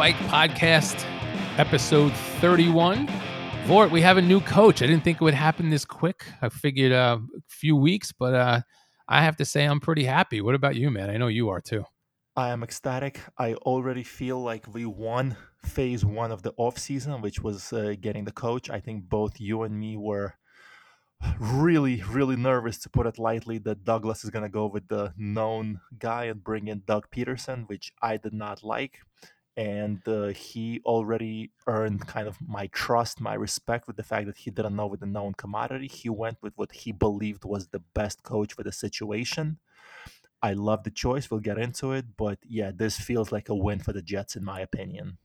Spike Podcast, episode 31. Vort, we have a new coach. I didn't think it would happen this quick. I figured uh, a few weeks, but uh, I have to say I'm pretty happy. What about you, man? I know you are too. I am ecstatic. I already feel like we won phase one of the off season, which was uh, getting the coach. I think both you and me were really, really nervous, to put it lightly, that Douglas is going to go with the known guy and bring in Doug Pederson, which I did not like. And uh, he already earned kind of my trust, my respect with the fact that he didn't know with the known commodity. He went with what he believed was the best coach for the situation. I love the choice. We'll get into it. But yeah, this feels like a win for the Jets, in my opinion.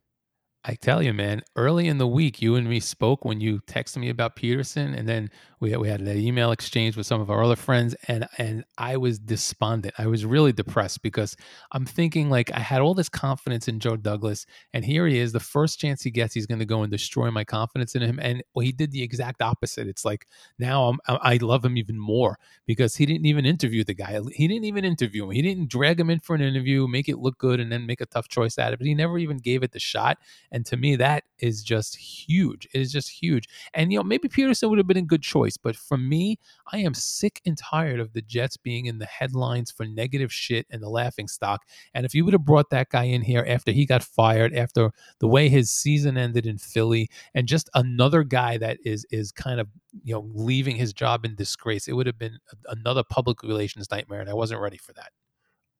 I tell you, man, early in the week, you and me spoke when you texted me about Pederson, and then we we had that email exchange with some of our other friends, and and I was despondent. I was really depressed because I'm thinking like I had all this confidence in Joe Douglas, and here he is, the first chance he gets, he's going to go and destroy my confidence in him, and well, he did the exact opposite. It's like now I'm, I love him even more because he didn't even interview the guy. He didn't even interview him. He didn't drag him in for an interview, make it look good, and then make a tough choice out of it. But he never even gave it the shot and to me, that is just huge. It is just huge. And, you know, maybe Pederson would have been a good choice. But for me, I am sick and tired of the Jets being in the headlines for negative shit and the laughing stock. And if you would have brought that guy in here after he got fired, after the way his season ended in Philly, and just another guy that is is kind of you know leaving his job in disgrace, it would have been another public relations nightmare. And I wasn't ready for that.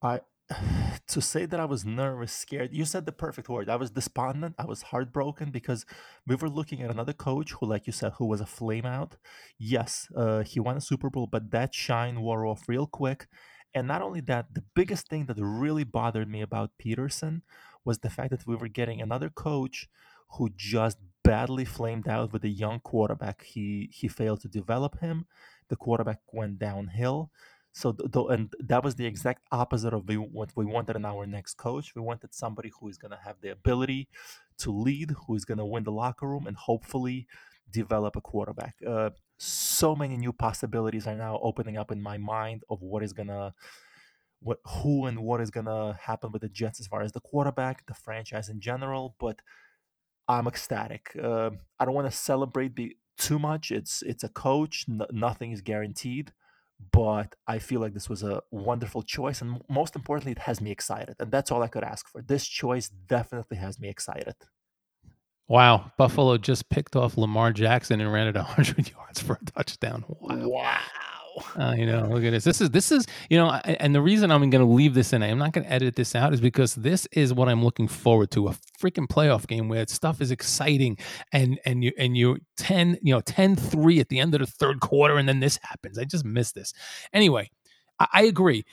I to say that I was nervous, scared, you said the perfect word. I was despondent. I was heartbroken because we were looking at another coach who, like you said, who was a flame out. Yes, uh, he won a Super Bowl, but that shine wore off real quick. And not only that, the biggest thing that really bothered me about Pederson was the fact that we were getting another coach who just badly flamed out with a young quarterback. He he failed to develop him. The quarterback went downhill. So, th- and that was the exact opposite of what we wanted in our next coach. We wanted somebody who is going to have the ability to lead, who is going to win the locker room, and hopefully develop a quarterback. Uh, so many new possibilities are now opening up in my mind of what is going to what who and what is to happen with the Jets as far as the quarterback, the franchise in general. But I'm ecstatic. Uh, I don't want to celebrate the too much. It's it's a coach. Nothing is guaranteed but I feel like this was a wonderful choice. And most importantly, it has me excited. And that's all I could ask for. This choice definitely has me excited. Wow. Buffalo just picked off Lamar Jackson and ran it 100 yards for a touchdown. Wow. Wow. Uh, you know, look at this. This is this is you know, and the reason I'm going to leave this in, I'm not going to edit this out, is because this is what I'm looking forward to a freaking playoff game where stuff is exciting and and you and you 10 you know 10-3 at the end of the third quarter, and then this happens. I just miss this. Anyway, I, I agree.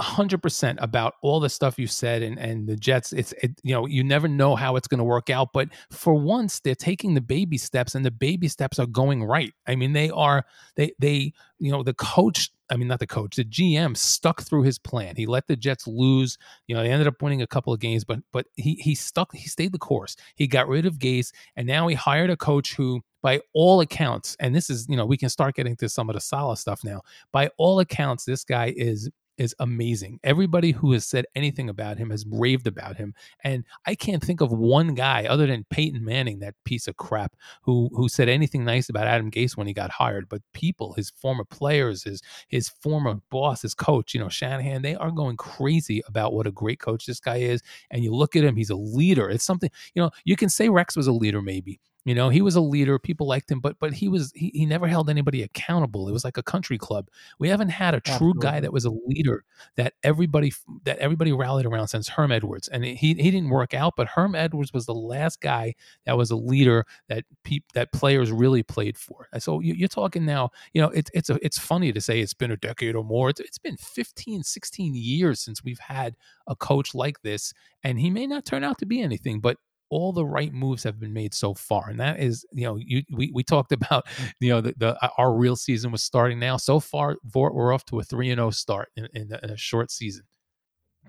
100% about all the stuff you said and and the Jets it's it, you know you never know how it's going to work out but for once they're taking the baby steps and the baby steps are going right i mean they are they they you know the coach I mean, not the coach, the GM stuck through his plan. He let the Jets lose. You know, they ended up winning a couple of games, but but he he stuck. He stayed the course. He got rid of Gase, and now he hired a coach who, by all accounts, and this is you know we can start getting to some of the solid stuff now. By all accounts, this guy is is amazing. Everybody who has said anything about him has raved about him, and I can't think of one guy other than Peyton Manning, that piece of crap, who who said anything nice about Adam Gase when he got hired. But people, his former players, his his former boss, his coach, you know Shanahan, they are going crazy about what a great coach this guy is. And you look at him; he's a leader. It's something you know. You can say Rex was a leader, maybe, you know, he was a leader. People liked him, but but he was he, he never held anybody accountable. It was like a country club. We haven't had a true Absolutely. guy that was a leader that everybody that everybody rallied around since Herm Edwards. And he he didn't work out, but Herm Edwards was the last guy that was a leader that pe- that players really played for. So you, are talking now, you know, it's it's a, it's funny to say it's been a decade or more. It's, it's been 15, 16 years since we've had a coach like this, and he may not turn out to be anything, but all the right moves have been made so far and that is you know you, we, we talked about you know the, the our real season was starting now. So far Vort, we're off to a 3 and 0 start in, in, in, a short season.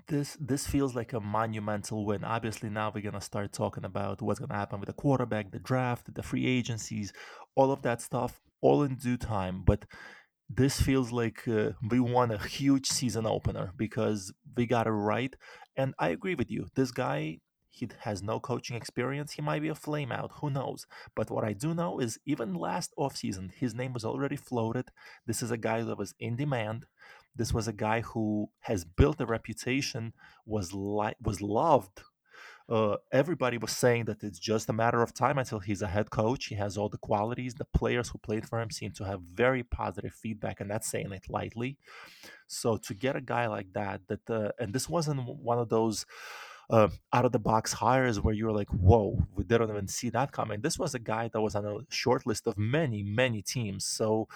This this feels like a monumental win. Obviously now we're going to start talking about what's going to happen with the quarterback the draft the free agencies all of that stuff all in due time but this feels like uh, we won a huge season opener because we got it right and i agree with you. This guy He has no coaching experience. He might be a flameout. Who knows? But what I do know is even last offseason, his name was already floated. This is a guy that was in demand. This was a guy who has built a reputation, was li- was loved uh, everybody was saying that it's just a matter of time until he's a head coach. He has all the qualities. The players who played for him seem to have very positive feedback, and that's saying it lightly. So to get a guy like that, that uh, and this wasn't one of those uh, out of the box hires where you were like, whoa, we didn't even see that coming. This was a guy that was on a short list of many, many teams. So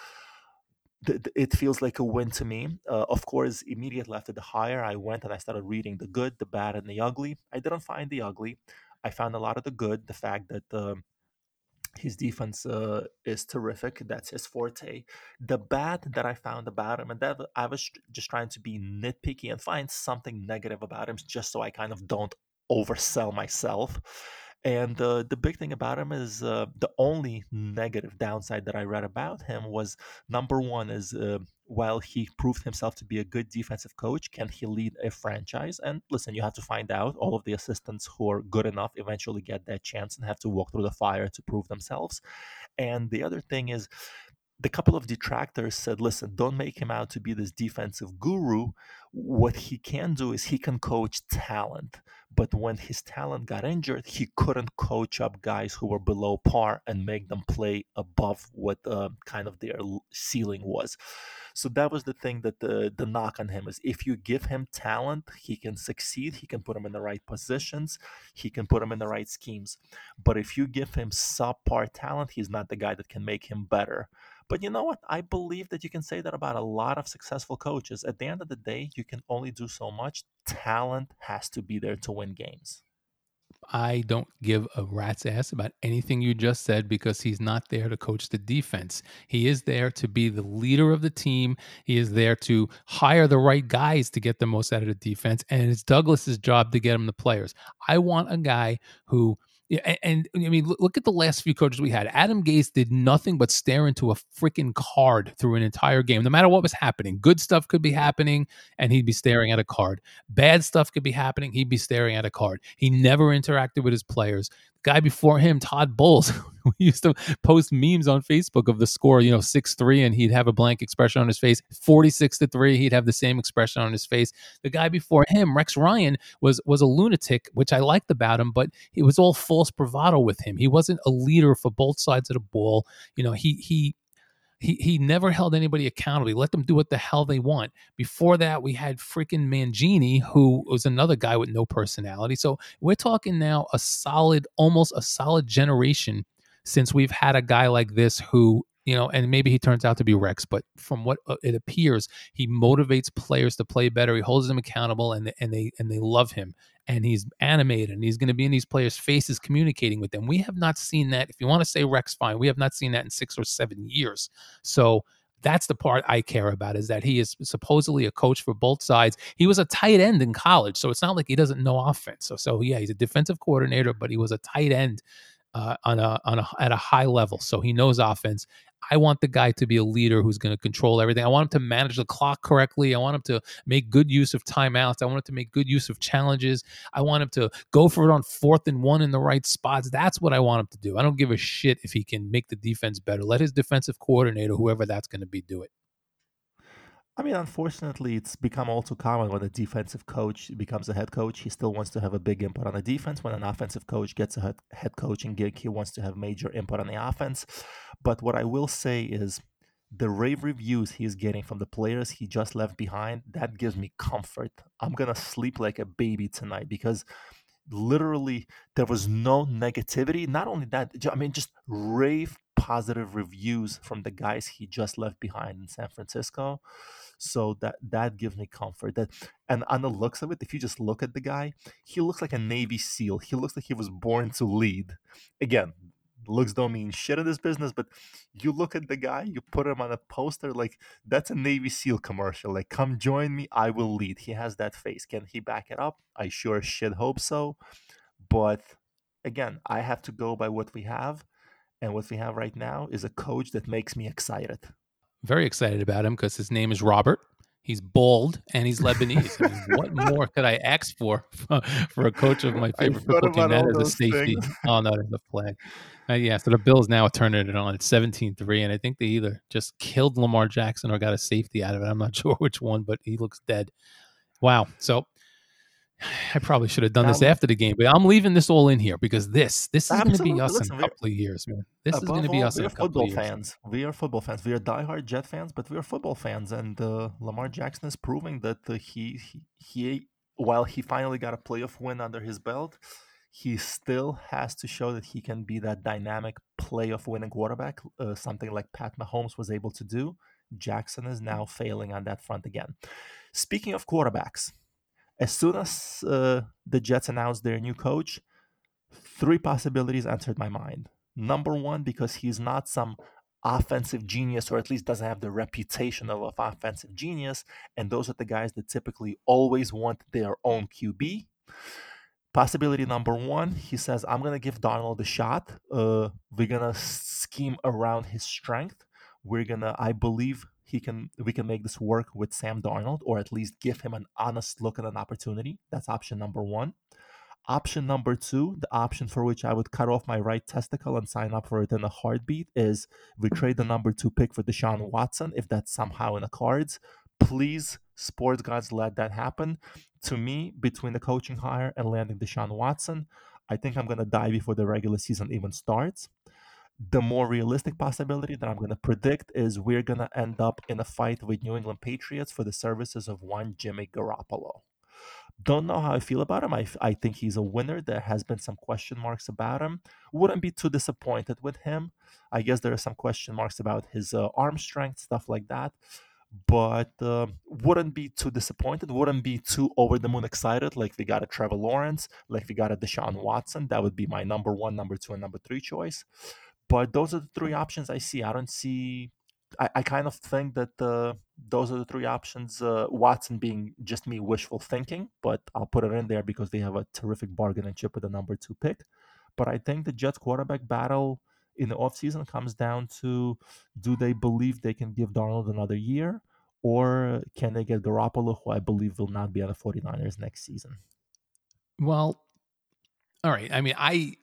it feels like a win to me. Uh, of course, immediately after the hire, I went and I started reading the good, the bad, and the ugly. I didn't find the ugly. I found a lot of the good. The fact that uh, his defense uh, is terrific. That's his forte. The bad that I found about him, and that I was just trying to be nitpicky and find something negative about him, just so I kind of don't oversell myself. And uh, the big thing about him is uh, the only negative downside that I read about him was number one is uh, while he proved himself to be a good defensive coach, can he lead a franchise? And listen, you have to find out. All of the assistants who are good enough eventually get that chance and have to walk through the fire to prove themselves. And the other thing is, the couple of detractors said, listen, don't make him out to be this defensive guru. What he can do is he can coach talent. But when his talent got injured, he couldn't coach up guys who were below par and make them play above what uh, kind of their ceiling was. So that was the thing that the the knock on him is if you give him talent, he can succeed. He can put him in the right positions. He can put him in the right schemes. But if you give him subpar talent, he's not the guy that can make him better. But you know what? I believe that you can say that about a lot of successful coaches. At the end of the day, you can only do so much. Talent has to be there to win games. I don't give a rat's ass about anything you just said because he's not there to coach the defense. He is there to be the leader of the team. He is there to hire the right guys to get the most out of the defense. And it's Douglas's job to get him the players. I want a guy who and, and, I mean, look, at the last few coaches we had. Adam Gase did nothing but stare into a freaking card through an entire game, no matter what was happening. Good stuff could be happening, and he'd be staring at a card. Bad stuff could be happening, he'd be staring at a card. He never interacted with his players guy before him, Todd Bowles, we used to post memes on Facebook of the score, you know, 6 3, and he'd have a blank expression on his face. 46 to 3, he'd have the same expression on his face. The guy before him, Rex Ryan, was was a lunatic, which I liked about him, but it was all false bravado with him. He wasn't a leader for both sides of the ball. You know, he he he he never held anybody accountable. He let them do what the hell they want. Before that, we had freaking Mangini, who was another guy with no personality. So we're talking now a solid, almost a solid generation since we've had a guy like this who you know, and maybe he turns out to be Rex, but from what uh, it appears, he motivates players to play better. He holds them accountable, and and they and they love him. And he's animated, and he's going to be in these players' faces, communicating with them. We have not seen that. If you want to say Rex, fine. We have not seen that in six or seven years. So that's the part I care about is that he is supposedly a coach for both sides. He was a tight end in college, so it's not like he doesn't know offense. So, so yeah, he's a defensive coordinator, but he was a tight end uh, on a on a at a high level. So he knows offense. I want the guy to be a leader who's going to control everything. I want him to manage the clock correctly. I want him to make good use of timeouts. I want him to make good use of challenges. I want him to go for it on fourth and one in the right spots. That's what I want him to do. I don't give a shit if he can make the defense better. Let his defensive coordinator, whoever that's going to be, do it. I mean, unfortunately, it's become all too common when a defensive coach becomes a head coach. He still wants to have a big input on the defense. When an offensive coach gets a head coaching gig, he wants to have major input on the offense. But what I will say is the rave reviews he's getting from the players he just left behind, that gives me comfort. I'm going to sleep like a baby tonight because literally there was no negativity. Not only that, I mean, just rave positive reviews from the guys he just left behind in San Francisco. So that that gives me comfort. That and on the looks of it, if you just look at the guy, he looks like a Navy SEAL. He looks like he was born to lead. Again, looks don't mean shit in this business, but you look at the guy, you put him on a poster, like that's a Navy SEAL commercial. Like, come join me, I will lead. He has that face. Can he back it up? I sure should hope so. But again, I have to go by what we have. And what we have right now is a coach that makes me excited very excited about him because his name is Robert. He's bald and he's Lebanese. I mean, what more could I ask for for a coach of my favorite football team? That is a safety. Things. Oh no, there's a flag. Uh, yeah, so the Bills now are turning it on. It's 17-3, and I think they either just killed Lamar Jackson or got a safety out of it. I'm not sure which one, but he looks dead. Wow. So I probably should have done this after the game, but I'm leaving this all in here because this this is going to be us Listen, in a couple of years, man. This is going to be us in a couple of years. fans. We are football fans. We are diehard Jet fans, but we are football fans, and uh, Lamar Jackson is proving that uh, he, he he while he finally got a playoff win under his belt, he still has to show that he can be that dynamic playoff winning quarterback, uh, something like Pat Mahomes was able to do. Jackson is now failing on that front again. Speaking of quarterbacks, as soon as uh, the Jets announced their new coach, three possibilities entered my mind. Number one, because he's not some offensive genius, or at least doesn't have the reputation of an offensive genius, and those are the guys that typically always want their own QB. Possibility number one, he says, I'm going to give Darnold a shot. Uh, we're going to scheme around his strength. We're going to, I believe, he can we can make this work with Sam Darnold or at least give him an honest look at an opportunity. That's option number 1. Option number 2, the option for which I would cut off my right testicle and sign up for it in a heartbeat is we hmm. trade the number 2 pick for Deshaun Watson if that's somehow in the cards. Please sports gods let that happen. To me, between the coaching hire and landing Deshaun Watson, I think I'm going to die before the regular season even starts the more realistic possibility that I'm going to predict is we're going to end up in a fight with New England Patriots for the services of one Jimmy Garoppolo. Don't know how I feel about him. I, I think he's a winner. There has been some question marks about him. Wouldn't be too disappointed with him. I guess there are some question marks about his uh, arm strength, stuff like that. But uh, wouldn't be too disappointed. Wouldn't be too over the moon excited. Like we got a Trevor Lawrence, like we got a Deshaun Watson. That would be my number one, number two, and number three choice. But those are the three options I see. I don't see. I, I kind of think that uh, those are the three options. Uh, Watson being just me wishful thinking, but I'll put it in there because they have a terrific bargaining chip with the number two pick. But I think the Jets quarterback battle in the offseason comes down to do they believe they can give Darnold another year or can they get Garoppolo, who I believe will not be on the 49ers next season? Well, all right. I mean, I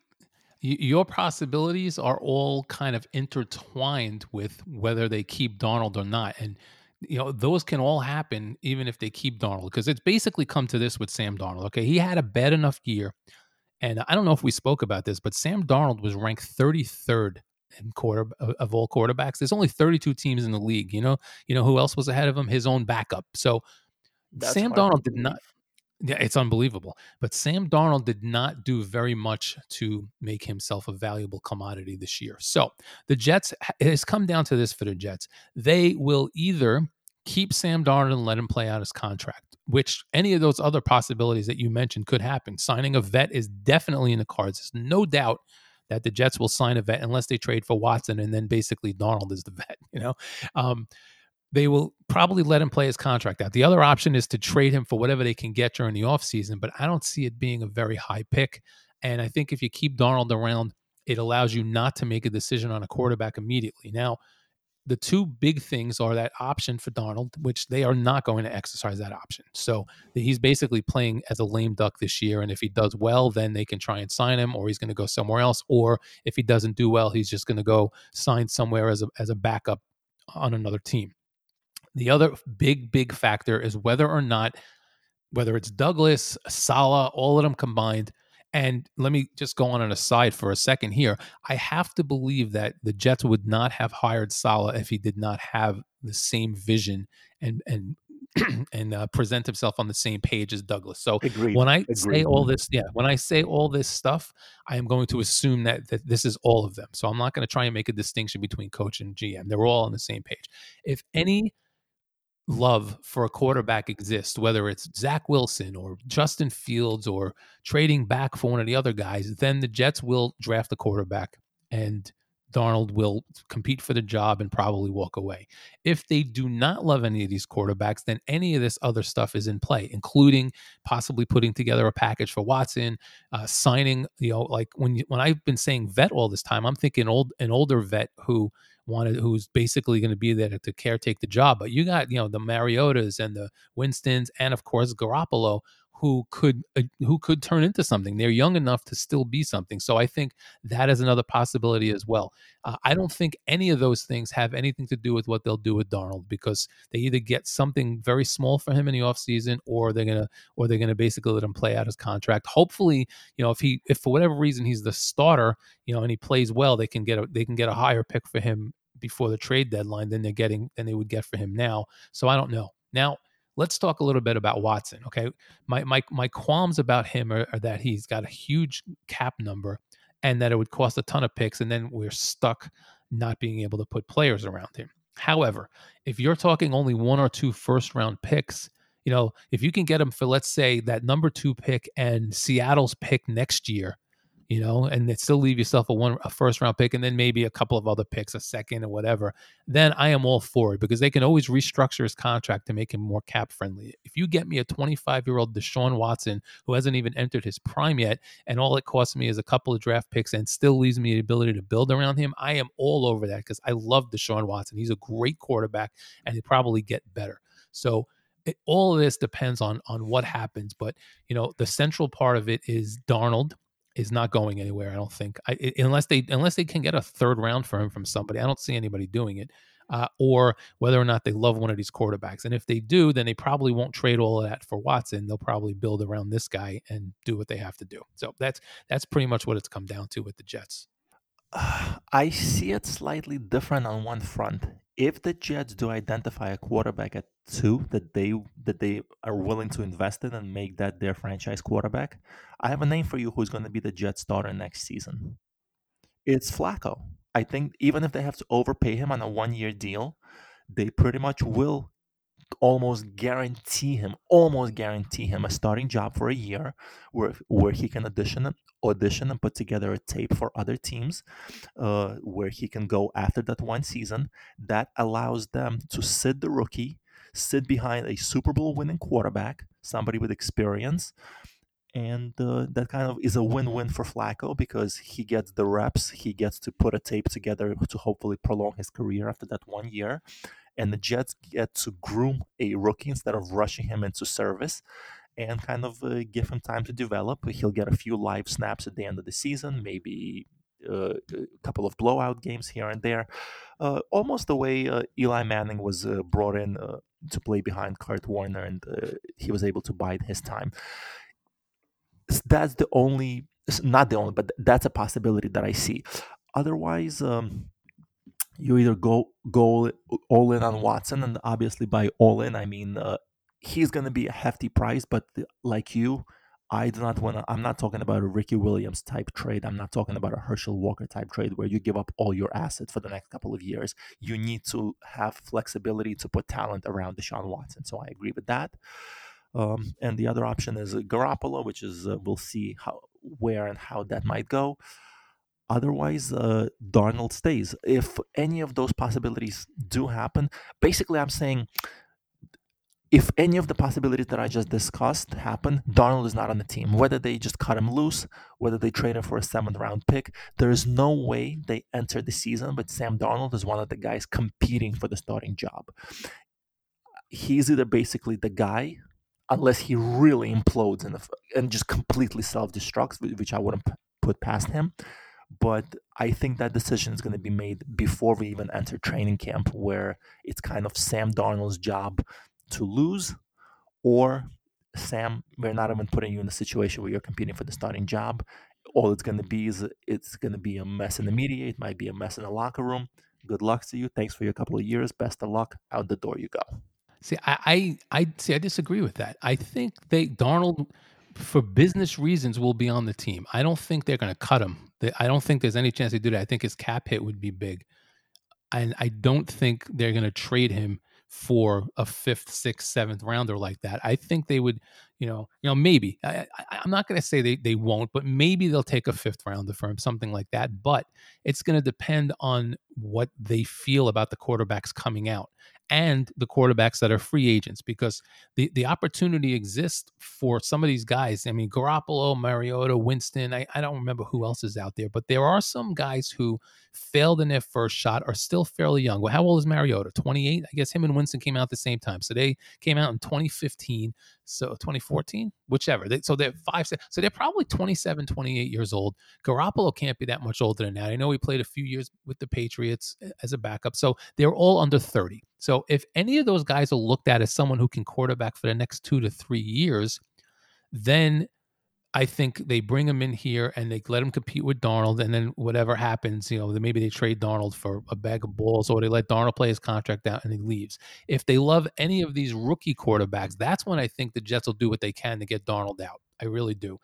your possibilities are all kind of intertwined with whether they keep Darnold or not. And you know, those can all happen even if they keep Darnold, because it's basically come to this with Sam Darnold. Okay. He had a bad enough year. And I don't know if we spoke about this, but Sam Darnold was ranked 33rd in quarter of all quarterbacks. There's only 32 teams in the league. You know, you know who else was ahead of him? His own backup. So That's Sam Darnold did not yeah, it's unbelievable. But Sam Darnold did not do very much to make himself a valuable commodity this year. So the Jets, it has come down to this for the Jets. They will either keep Sam Darnold and let him play out his contract, which any of those other possibilities that you mentioned could happen. Signing a vet is definitely in the cards. There's no doubt that the Jets will sign a vet unless they trade for Watson and then basically Darnold is the vet, you know? Um, they will probably let him play his contract out. The other option is to trade him for whatever they can get during the offseason, but I don't see it being a very high pick. And I think if you keep Darnold around, it allows you not to make a decision on a quarterback immediately. Now, the two big things are that option for Darnold, which they are not going to exercise that option. So he's basically playing as a lame duck this year. And if he does well, then they can try and sign him, or he's going to go somewhere else. Or if he doesn't do well, he's just going to go sign somewhere as a, as a backup on another team. The other big, big factor is whether or not, whether it's Douglas, Saleh, all of them combined. And let me just go on an aside for a second here. I have to believe that the Jets would not have hired Saleh if he did not have the same vision and and and uh, present himself on the same page as Douglas. So Agreed. when I Agreed. say all this, yeah, when I say all this stuff, I am going to assume that that this is all of them. So I'm not going to try and make a distinction between coach and GM. They're all on the same page. If any love for a quarterback exists, whether it's Zach Wilson or Justin Fields or trading back for one of the other guys, then the Jets will draft a quarterback and Darnold will compete for the job and probably walk away. If they do not love any of these quarterbacks, then any of this other stuff is in play, including possibly putting together a package for Watson, uh, signing. You know, like when you, when I've been saying vet all this time, I'm thinking old an older vet who wanted who's basically going to be there to, caretake the job. But you got you know the Mariotas and the Winstons and of course Garoppolo who could uh, who could turn into something. They're young enough to still be something. So I think that is another possibility as well. Uh, I don't think any of those things have anything to do with what they'll do with Darnold because they either get something very small for him in the offseason or they're gonna or they're gonna basically let him play out his contract. Hopefully, you know, if he if for whatever reason he's the starter, you know, and he plays well, they can get a they can get a higher pick for him before the trade deadline than they're getting than they would get for him now. So I don't know. Now let's talk a little bit about Watson. Okay, my my my qualms about him are, are, that he's got a huge cap number, and that it would cost a ton of picks, and then we're stuck not being able to put players around him. However, if you're talking only one or two first round picks, you know, if you can get him for let's say that number two pick and Seattle's pick next year, you know, and then still leave yourself a one a first round pick and then maybe a couple of other picks, a second or whatever, then I am all for it because they can always restructure his contract to make him more cap friendly. If you get me a 25 year old Deshaun Watson who hasn't even entered his prime yet, and all it costs me is a couple of draft picks and still leaves me the ability to build around him, I am all over that because I love Deshaun Watson. He's a great quarterback and he probably get better. So it, all of this depends on on what happens, but you know the central part of it is Darnold is not going anywhere. I don't think, I, unless they unless they can get a third round for him from somebody. I don't see anybody doing it, uh, or whether or not they love one of these quarterbacks. And if they do, then they probably won't trade all of that for Watson. They'll probably build around this guy and do what they have to do. So that's that's pretty much what it's come down to with the Jets. I see it slightly different on one front. If the Jets do identify a quarterback at two that they that they are willing to invest in and make that their franchise quarterback, I have a name for you who's going to be the Jets starter next season. It's Flacco. I think even if they have to overpay him on a one-year deal, they pretty much will almost guarantee him, almost guarantee him a starting job for a year, where where he can audition audition and put together a tape for other teams, uh, where he can go after that one season. That allows them to sit the rookie, sit behind a Super Bowl winning quarterback, somebody with experience. And uh, that kind of is a win-win for Flacco because he gets the reps, he gets to put a tape together to hopefully prolong his career after that one year, and the Jets get to groom a rookie instead of rushing him into service and kind of uh, give him time to develop. He'll get a few live snaps at the end of the season, maybe uh, a couple of blowout games here and there, uh, almost the way uh, Eli Manning was uh, brought in uh, to play behind Kurt Warner, and he was able to bide his time. That's the only, not the only, but that's a possibility that I see. Otherwise, um, you either go go all in on Watson, and obviously by all in I mean uh, he's going to be a hefty price. But like you, I do not want to. I'm not talking about a Ricky Williams type trade. I'm not talking about a Herschel Walker type trade where you give up all your assets for the next couple of years. You need to have flexibility to put talent around Deshaun Watson. So I agree with that. Um, and the other option is Garoppolo, which is uh, we'll see how where and how that might go. Otherwise, uh, Darnold stays. If any of those possibilities do happen, basically, I'm saying if any of the possibilities that I just discussed happen, Darnold is not on the team. Whether they just cut him loose, whether they trade him for a seventh round pick, there is no way they enter the season. But Sam Darnold is one of the guys competing for the starting job. He's either basically the guy, unless he really implodes and, and just completely self destructs, which I wouldn't put past him but I think that decision is going to be made before we even enter training camp, where it's kind of Sam Darnold's job to lose, or Sam, we're not even putting you in a situation where you're competing for the starting job. All it's going to be is it's going to be a mess in the media. It might be a mess in the locker room. Good luck to you. Thanks for your couple of years. Best of luck. Out the door you go. See, I, I, I see. I disagree with that. I think they Darnold for business reasons will be on the team. I don't think they're going to cut him. I don't think there's any chance they do that. I think his cap hit would be big. And I don't think they're going to trade him for a fifth, sixth, seventh rounder like that. I think they would, you know, you know, maybe. I, am not going to say they, they won't, but maybe they'll take a fifth rounder for him, something like that. But it's going to depend on what they feel about the quarterbacks coming out. And the quarterbacks that are free agents because the, the opportunity exists for some of these guys. I mean, Garoppolo, Mariota, Winston, I, I don't remember who else is out there, but there are some guys who failed in their first shot are still fairly young. Well, how old is Mariota? 28? I guess him and Winston came out at the same time. So they came out in 2015. So 2014, whichever. They, so they're five, so they're probably 27, 28 years old. Garoppolo can't be that much older than that. I know he played a few years with the Patriots eh, as a backup. So they're all under 30. So if any of those guys are looked at as someone who can quarterback for the next two to three years, then I think they bring him in here and they let him compete with Darnold, and then whatever happens, you know, maybe they trade Darnold for a bag of balls, or they let Darnold play his contract out and he leaves. If they love any of these rookie quarterbacks, that's when I think the Jets will do what they can to get Darnold out. I really do.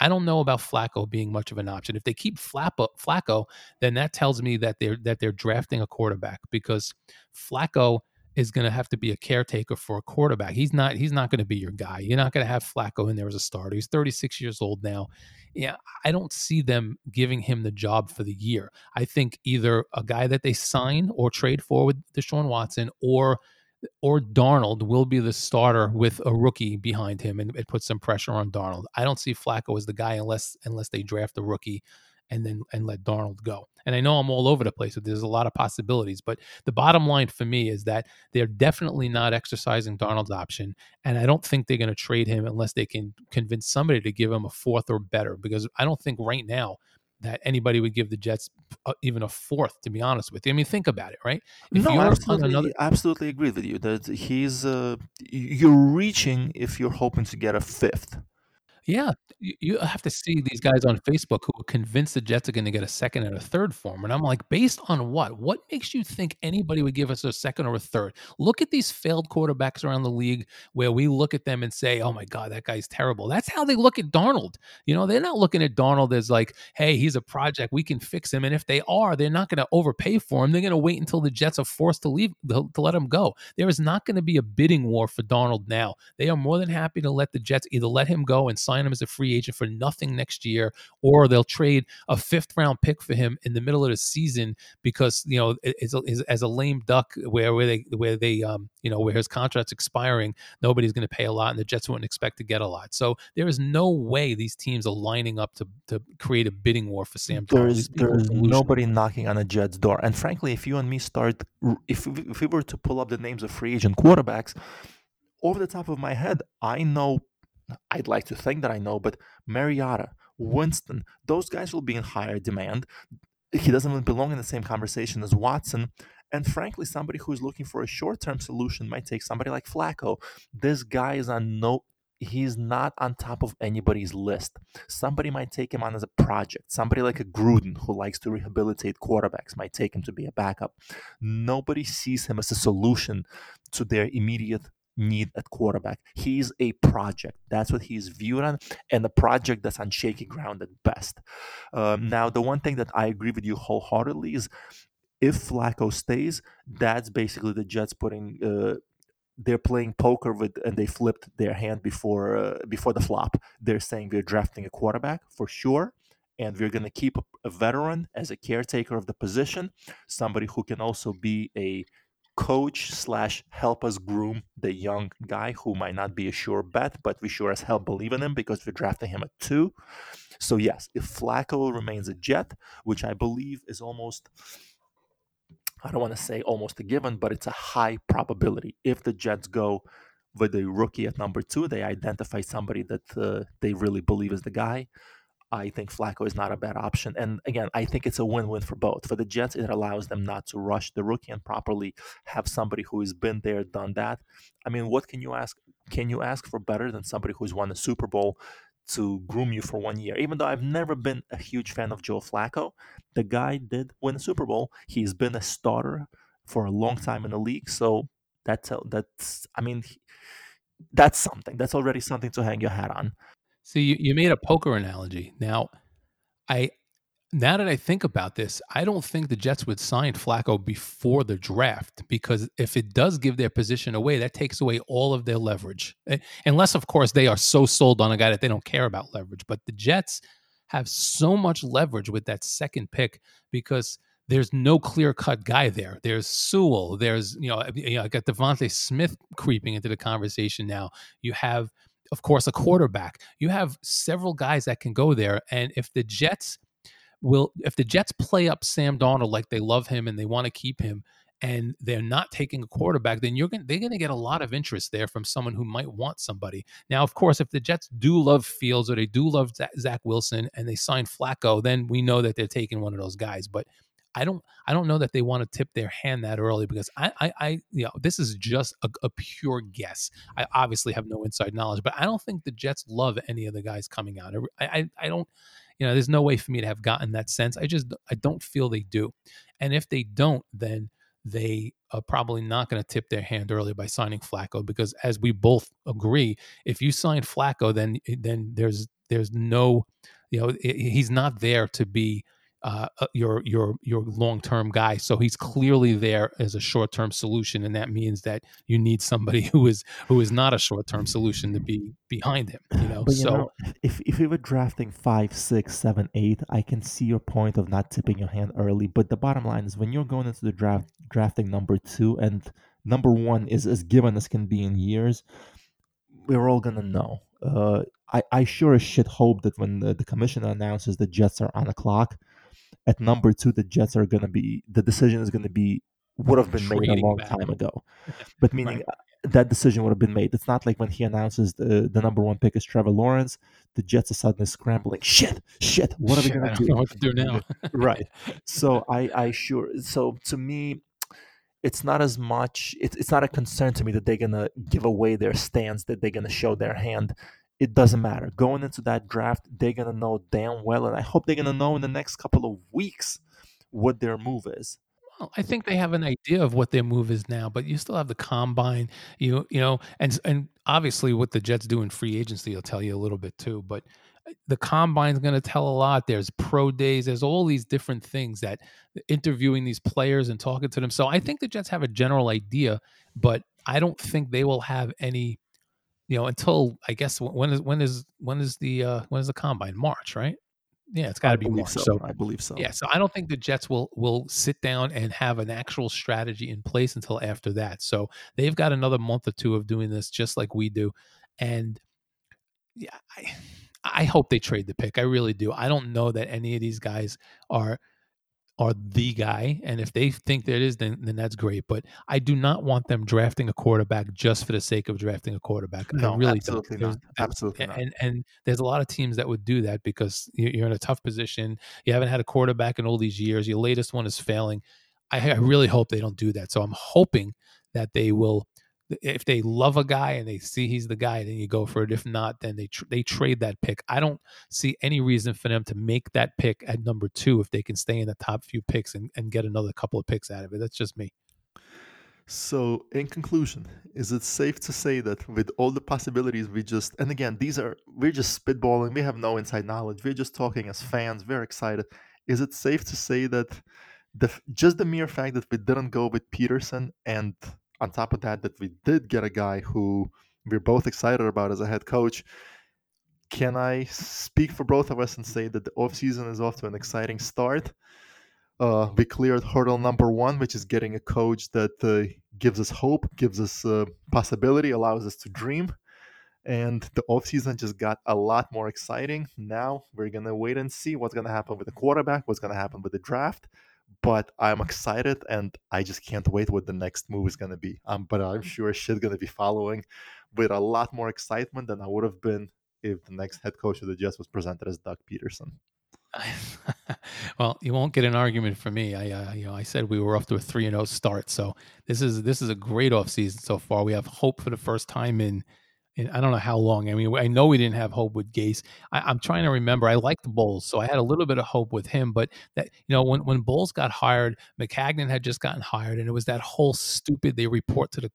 I don't know about Flacco being much of an option. If they keep Flacco, Flacco, then that tells me that they're that they're drafting a quarterback because Flacco is going to have to be a caretaker for a quarterback. He's not he's not going to be your guy. You're not going to have Flacco in there as a starter. He's 36 years old now. Yeah, I don't see them giving him the job for the year. I think either a guy that they sign or trade for with Deshaun Watson or or Darnold will be the starter with a rookie behind him and it puts some pressure on Darnold. I don't see Flacco as the guy unless unless they draft a rookie and then and let Darnold go. And I know I'm all over the place, but there's a lot of possibilities. But the bottom line for me is that they're definitely not exercising Darnold's option, and I don't think they're going to trade him unless they can convince somebody to give him a fourth or better. Because I don't think right now that anybody would give the Jets uh, even a fourth. To be honest with you, I mean, think about it, right? If no, absolutely, another... absolutely agree with you that he's uh, you're reaching if you're hoping to get a fifth. Yeah, you, have to see these guys on Facebook who are convinced the Jets are going to get a second and a third for him. And I'm like, based on what? What makes you think anybody would give us a second or a third? Look at these failed quarterbacks around the league where we look at them and say, oh my God, that guy's terrible. That's how they look at Darnold. You know, they're not looking at Darnold as like, hey, he's a project. We can fix him. And if they are, they're not going to overpay for him. They're going to wait until the Jets are forced to leave, to let him go. There is not going to be a bidding war for Darnold now. They are more than happy to let the Jets either let him go and sign him as a free agent for nothing next year, or they'll trade a fifth round pick for him in the middle of the season because you know it's, as a lame duck where where they where they um you know where his contract's expiring, nobody's going to pay a lot, and the Jets wouldn't expect to get a lot. So there is no way these teams are lining up to to create a bidding war for Sam. There's there's nobody knocking on a Jets' door, and frankly, if you and me start, if if we were to pull up the names of free agent quarterbacks, over the top of my head, I know I'd like to think that I know, but Mariota, Winston, those guys will be in higher demand. He doesn't even belong in the same conversation as Watson. And frankly, somebody who's looking for a short term solution might take somebody like Flacco. This guy is on no he's not on top of anybody's list. Somebody might take him on as a project. Somebody like a Gruden who likes to rehabilitate quarterbacks might take him to be a backup. Nobody sees him as a solution to their immediate need at quarterback. He's a project. That's what he's viewed on, and a project that's on shaky ground at best. Um, now, the one thing that I agree with you wholeheartedly is if Flacco stays, that's basically the Jets putting. Uh, they're playing poker with, and they flipped their hand before uh, before the flop. They're saying we're drafting a quarterback for sure, and we're going to keep a, a veteran as a caretaker of the position, somebody who can also be a coach slash help us groom the young guy who might not be a sure bet, but we sure as hell believe in him because we're drafting him at two. So yes, if Flacco remains a Jet, which I believe is almost I don't want to say almost a given, but it's a high probability. If the Jets go with a rookie at number two, they identify somebody that uh, they really believe is the guy. I think Flacco is not a bad option. And again, I think it's a win win for both. For the Jets, it allows them not to rush the rookie and properly have somebody who has been there, done that. I mean, what can you ask? Can you ask for better than somebody who's won a Super Bowl to groom you for one year? Even though I've never been a huge fan of Joe Flacco, the guy did win a Super Bowl. He's been a starter for a long time in the league. So that's, that's I mean, that's something. That's already something to hang your hat on. See, you, you made a poker analogy. Now, I now that I think about this, I don't think the Jets would sign Flacco before the draft because if it does give their position away, that takes away all of their leverage. Eh, unless, of course, they are so sold on a guy that they don't care about leverage. But the Jets have so much leverage with that second pick because there's no clear cut guy there. There's Sewell. There's you know, you know, I got DeVonta Smith creeping into the conversation now. You have, of course, a quarterback. You have several guys that can go there, and if the Jets will, if the Jets play up Sam Darnold like they love him and they want to keep him, and they're not taking a quarterback, then you're going they're going to get a lot of interest there from someone who might want somebody. Now, of course, if the Jets do love Fields or they do love Zach Wilson and they sign Flacco, then we know that they're taking one of those guys. But I don't I don't know that they want to tip their hand that early because I I, I you know this is just a, a, pure guess. I obviously have no inside knowledge, but I don't think the Jets love any of the guys coming out. I I, I don't you know there's no way for me to have gotten that sense. I just I don't feel they do, and if they don't, then they are probably not going to tip their hand early by signing Flacco because as we both agree, if you sign Flacco, then then there's there's no you know he's not there to be uh, uh, your your your long term guy. So he's clearly there as a short term solution, and that means that you need somebody who is who is not a short term solution to be behind him. You know, but so know, if if we were drafting five, six, seven, eight, I can see your point of not tipping your hand early. But the bottom line is when you're going into the draft drafting number two and number one is as given as can be in years, we're all gonna know. Uh, I, I sure as shit hope that when the, the commissioner announces the Jets are on the clock, at number two, the Jets are going to be the decision is going to be would have been made a long back. time ago. But meaning right. Uh, that decision would have been made. It's not like when he announces the the number one pick is Trevor Lawrence, the Jets are suddenly scrambling. Shit, shit. What are we going to do? what to do now? right. So I I sure. So to me, it's not as much. It's it's not a concern to me that they're gonna give away their stance, that they're gonna show their hand it doesn't matter. Going into that draft, they're gonna know damn well, and I hope they're gonna know in the next couple of weeks what their move is. Well, I think they have an idea of what their move is now, but you still have the combine, you you know, and and obviously what the Jets do in free agency will tell you a little bit too. But uh, the combine's going to tell a lot. There's pro days. There's all these different things that interviewing these players and talking to them. So I think the Jets have a general idea, but I don't think they will have any you know, until I guess when is when is when is the uh when is the combine? March, right? Yeah, it's got to be March. So. so. I believe so. Yeah, so I don't think the Jets will will sit down and have an actual strategy in place until after that. So they've got another month or two of doing this, just like we do. And yeah, I I hope they trade the pick. I really do. I don't know that any of these guys are are the guy. And if they think that is, then then that's great. But I do not want them drafting a quarterback just for the sake of drafting a quarterback. No, I really absolutely don't. not. Absolutely and, not. And there's a lot of teams that would do that because you're in a tough position. You haven't had a quarterback in all these years. Your latest one is failing. I, I really hope they don't do that. So I'm hoping that they will if they love a guy and they see he's the guy, then you go for it. If not, then they tr- they trade that pick. I don't see any reason for them to make that pick at number two if they can stay in the top few picks and, and get another couple of picks out of it. That's just me. So, in conclusion, is it safe to say that with all the possibilities we just, and again, these are, we're just spitballing, we have no inside knowledge, we're just talking as fans, we're excited. Is it safe to say that the just the mere fact that we didn't go with Pederson and on top of that, that we did get a guy who we're both excited about as a head coach. Can I speak for both of us and say that the offseason is off to an exciting start? Uh, we cleared hurdle number one, which is getting a coach that uh, gives us hope, gives us uh, possibility, allows us to dream. And the offseason just got a lot more exciting. Now we're going to wait and see what's going to happen with the quarterback, what's going to happen with the draft but I'm excited and I just can't wait what the next move is going to be. Um, but I'm sure shit's going to be following with a lot more excitement than I would have been if the next head coach of the Jets was presented as Doug Pederson. well, you won't get an argument from me. I, uh, you know, I said we were off to a three and zero oh start, so this is this is a great off season so far. We have hope for the first time in and I don't know how long. I mean, I know we didn't have hope with Gase. I, am trying to remember. I liked Bowles, so I had a little bit of hope with him. But that you know, when when Bowles got hired, Maccagnan had just gotten hired, and it was that whole stupid they report to the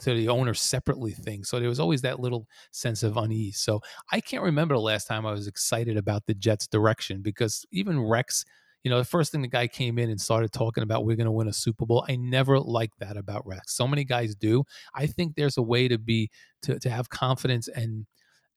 to the owner separately thing. So there was always that little sense of unease. So I can't remember the last time I was excited about the Jets' direction because even Rex you know, the first thing the guy came in and started talking about we're going to win a Super Bowl. I never liked that about Rex. So many guys do. I think there's a way to be to to have confidence and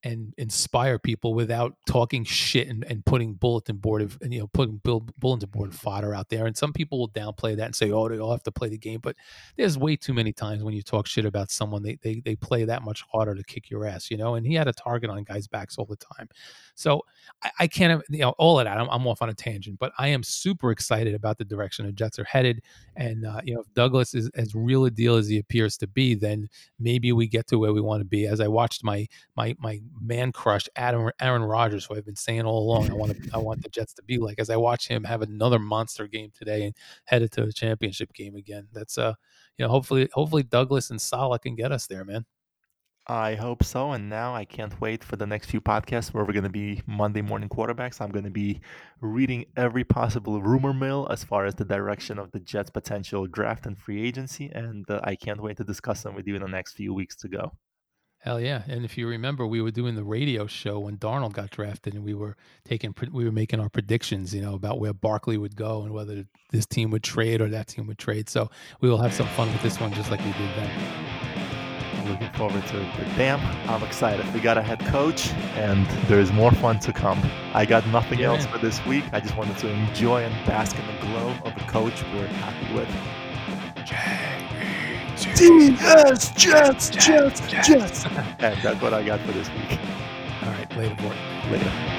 and inspire people without talking shit and, and putting bulletin board of and, you know putting bull, bulletin board fodder out there. And some people will downplay that and say oh they all have to play the game. But there's way too many times when you talk shit about someone they, they they play that much harder to kick your ass you know? And he had a target on guys backs all the time. So i, I can't you know all of that I'm, I'm, off on a tangent but i am super excited about the direction the jets are headed. And uh, you know if douglas is as real a deal as he appears to be then maybe we get to where we want to be. As i watched my my my man crush Adam Aaron Rodgers, who I've been saying all along. I want to I want the Jets to be like as I watch him have another monster game today and headed to the championship game again. That's uh you know hopefully hopefully Douglas and Saleh can get us there, man. I hope so. And now I can't wait for the next few podcasts where we're going to be Monday morning quarterbacks. I'm going to be reading every possible rumor mill as far as the direction of the Jets' potential draft and free agency. And uh, I can't wait to discuss them with you in the next few weeks to go. Hell yeah! And if you remember, we were doing the radio show when Darnold got drafted, and we were taking we were making our predictions, you know, about where Barkley would go and whether this team would trade or that team would trade. So we will have some fun with this one, just like we did then. I'm looking forward to it. But damn, I'm excited. We got a head coach, and there is more fun to come. I got nothing yeah, else man. for this week. I just wanted to enjoy and bask in the glow of a coach we're happy with. DS Jets, Jets, Jets. Jets. and that's what I got for this week. All right, later, boy. Later.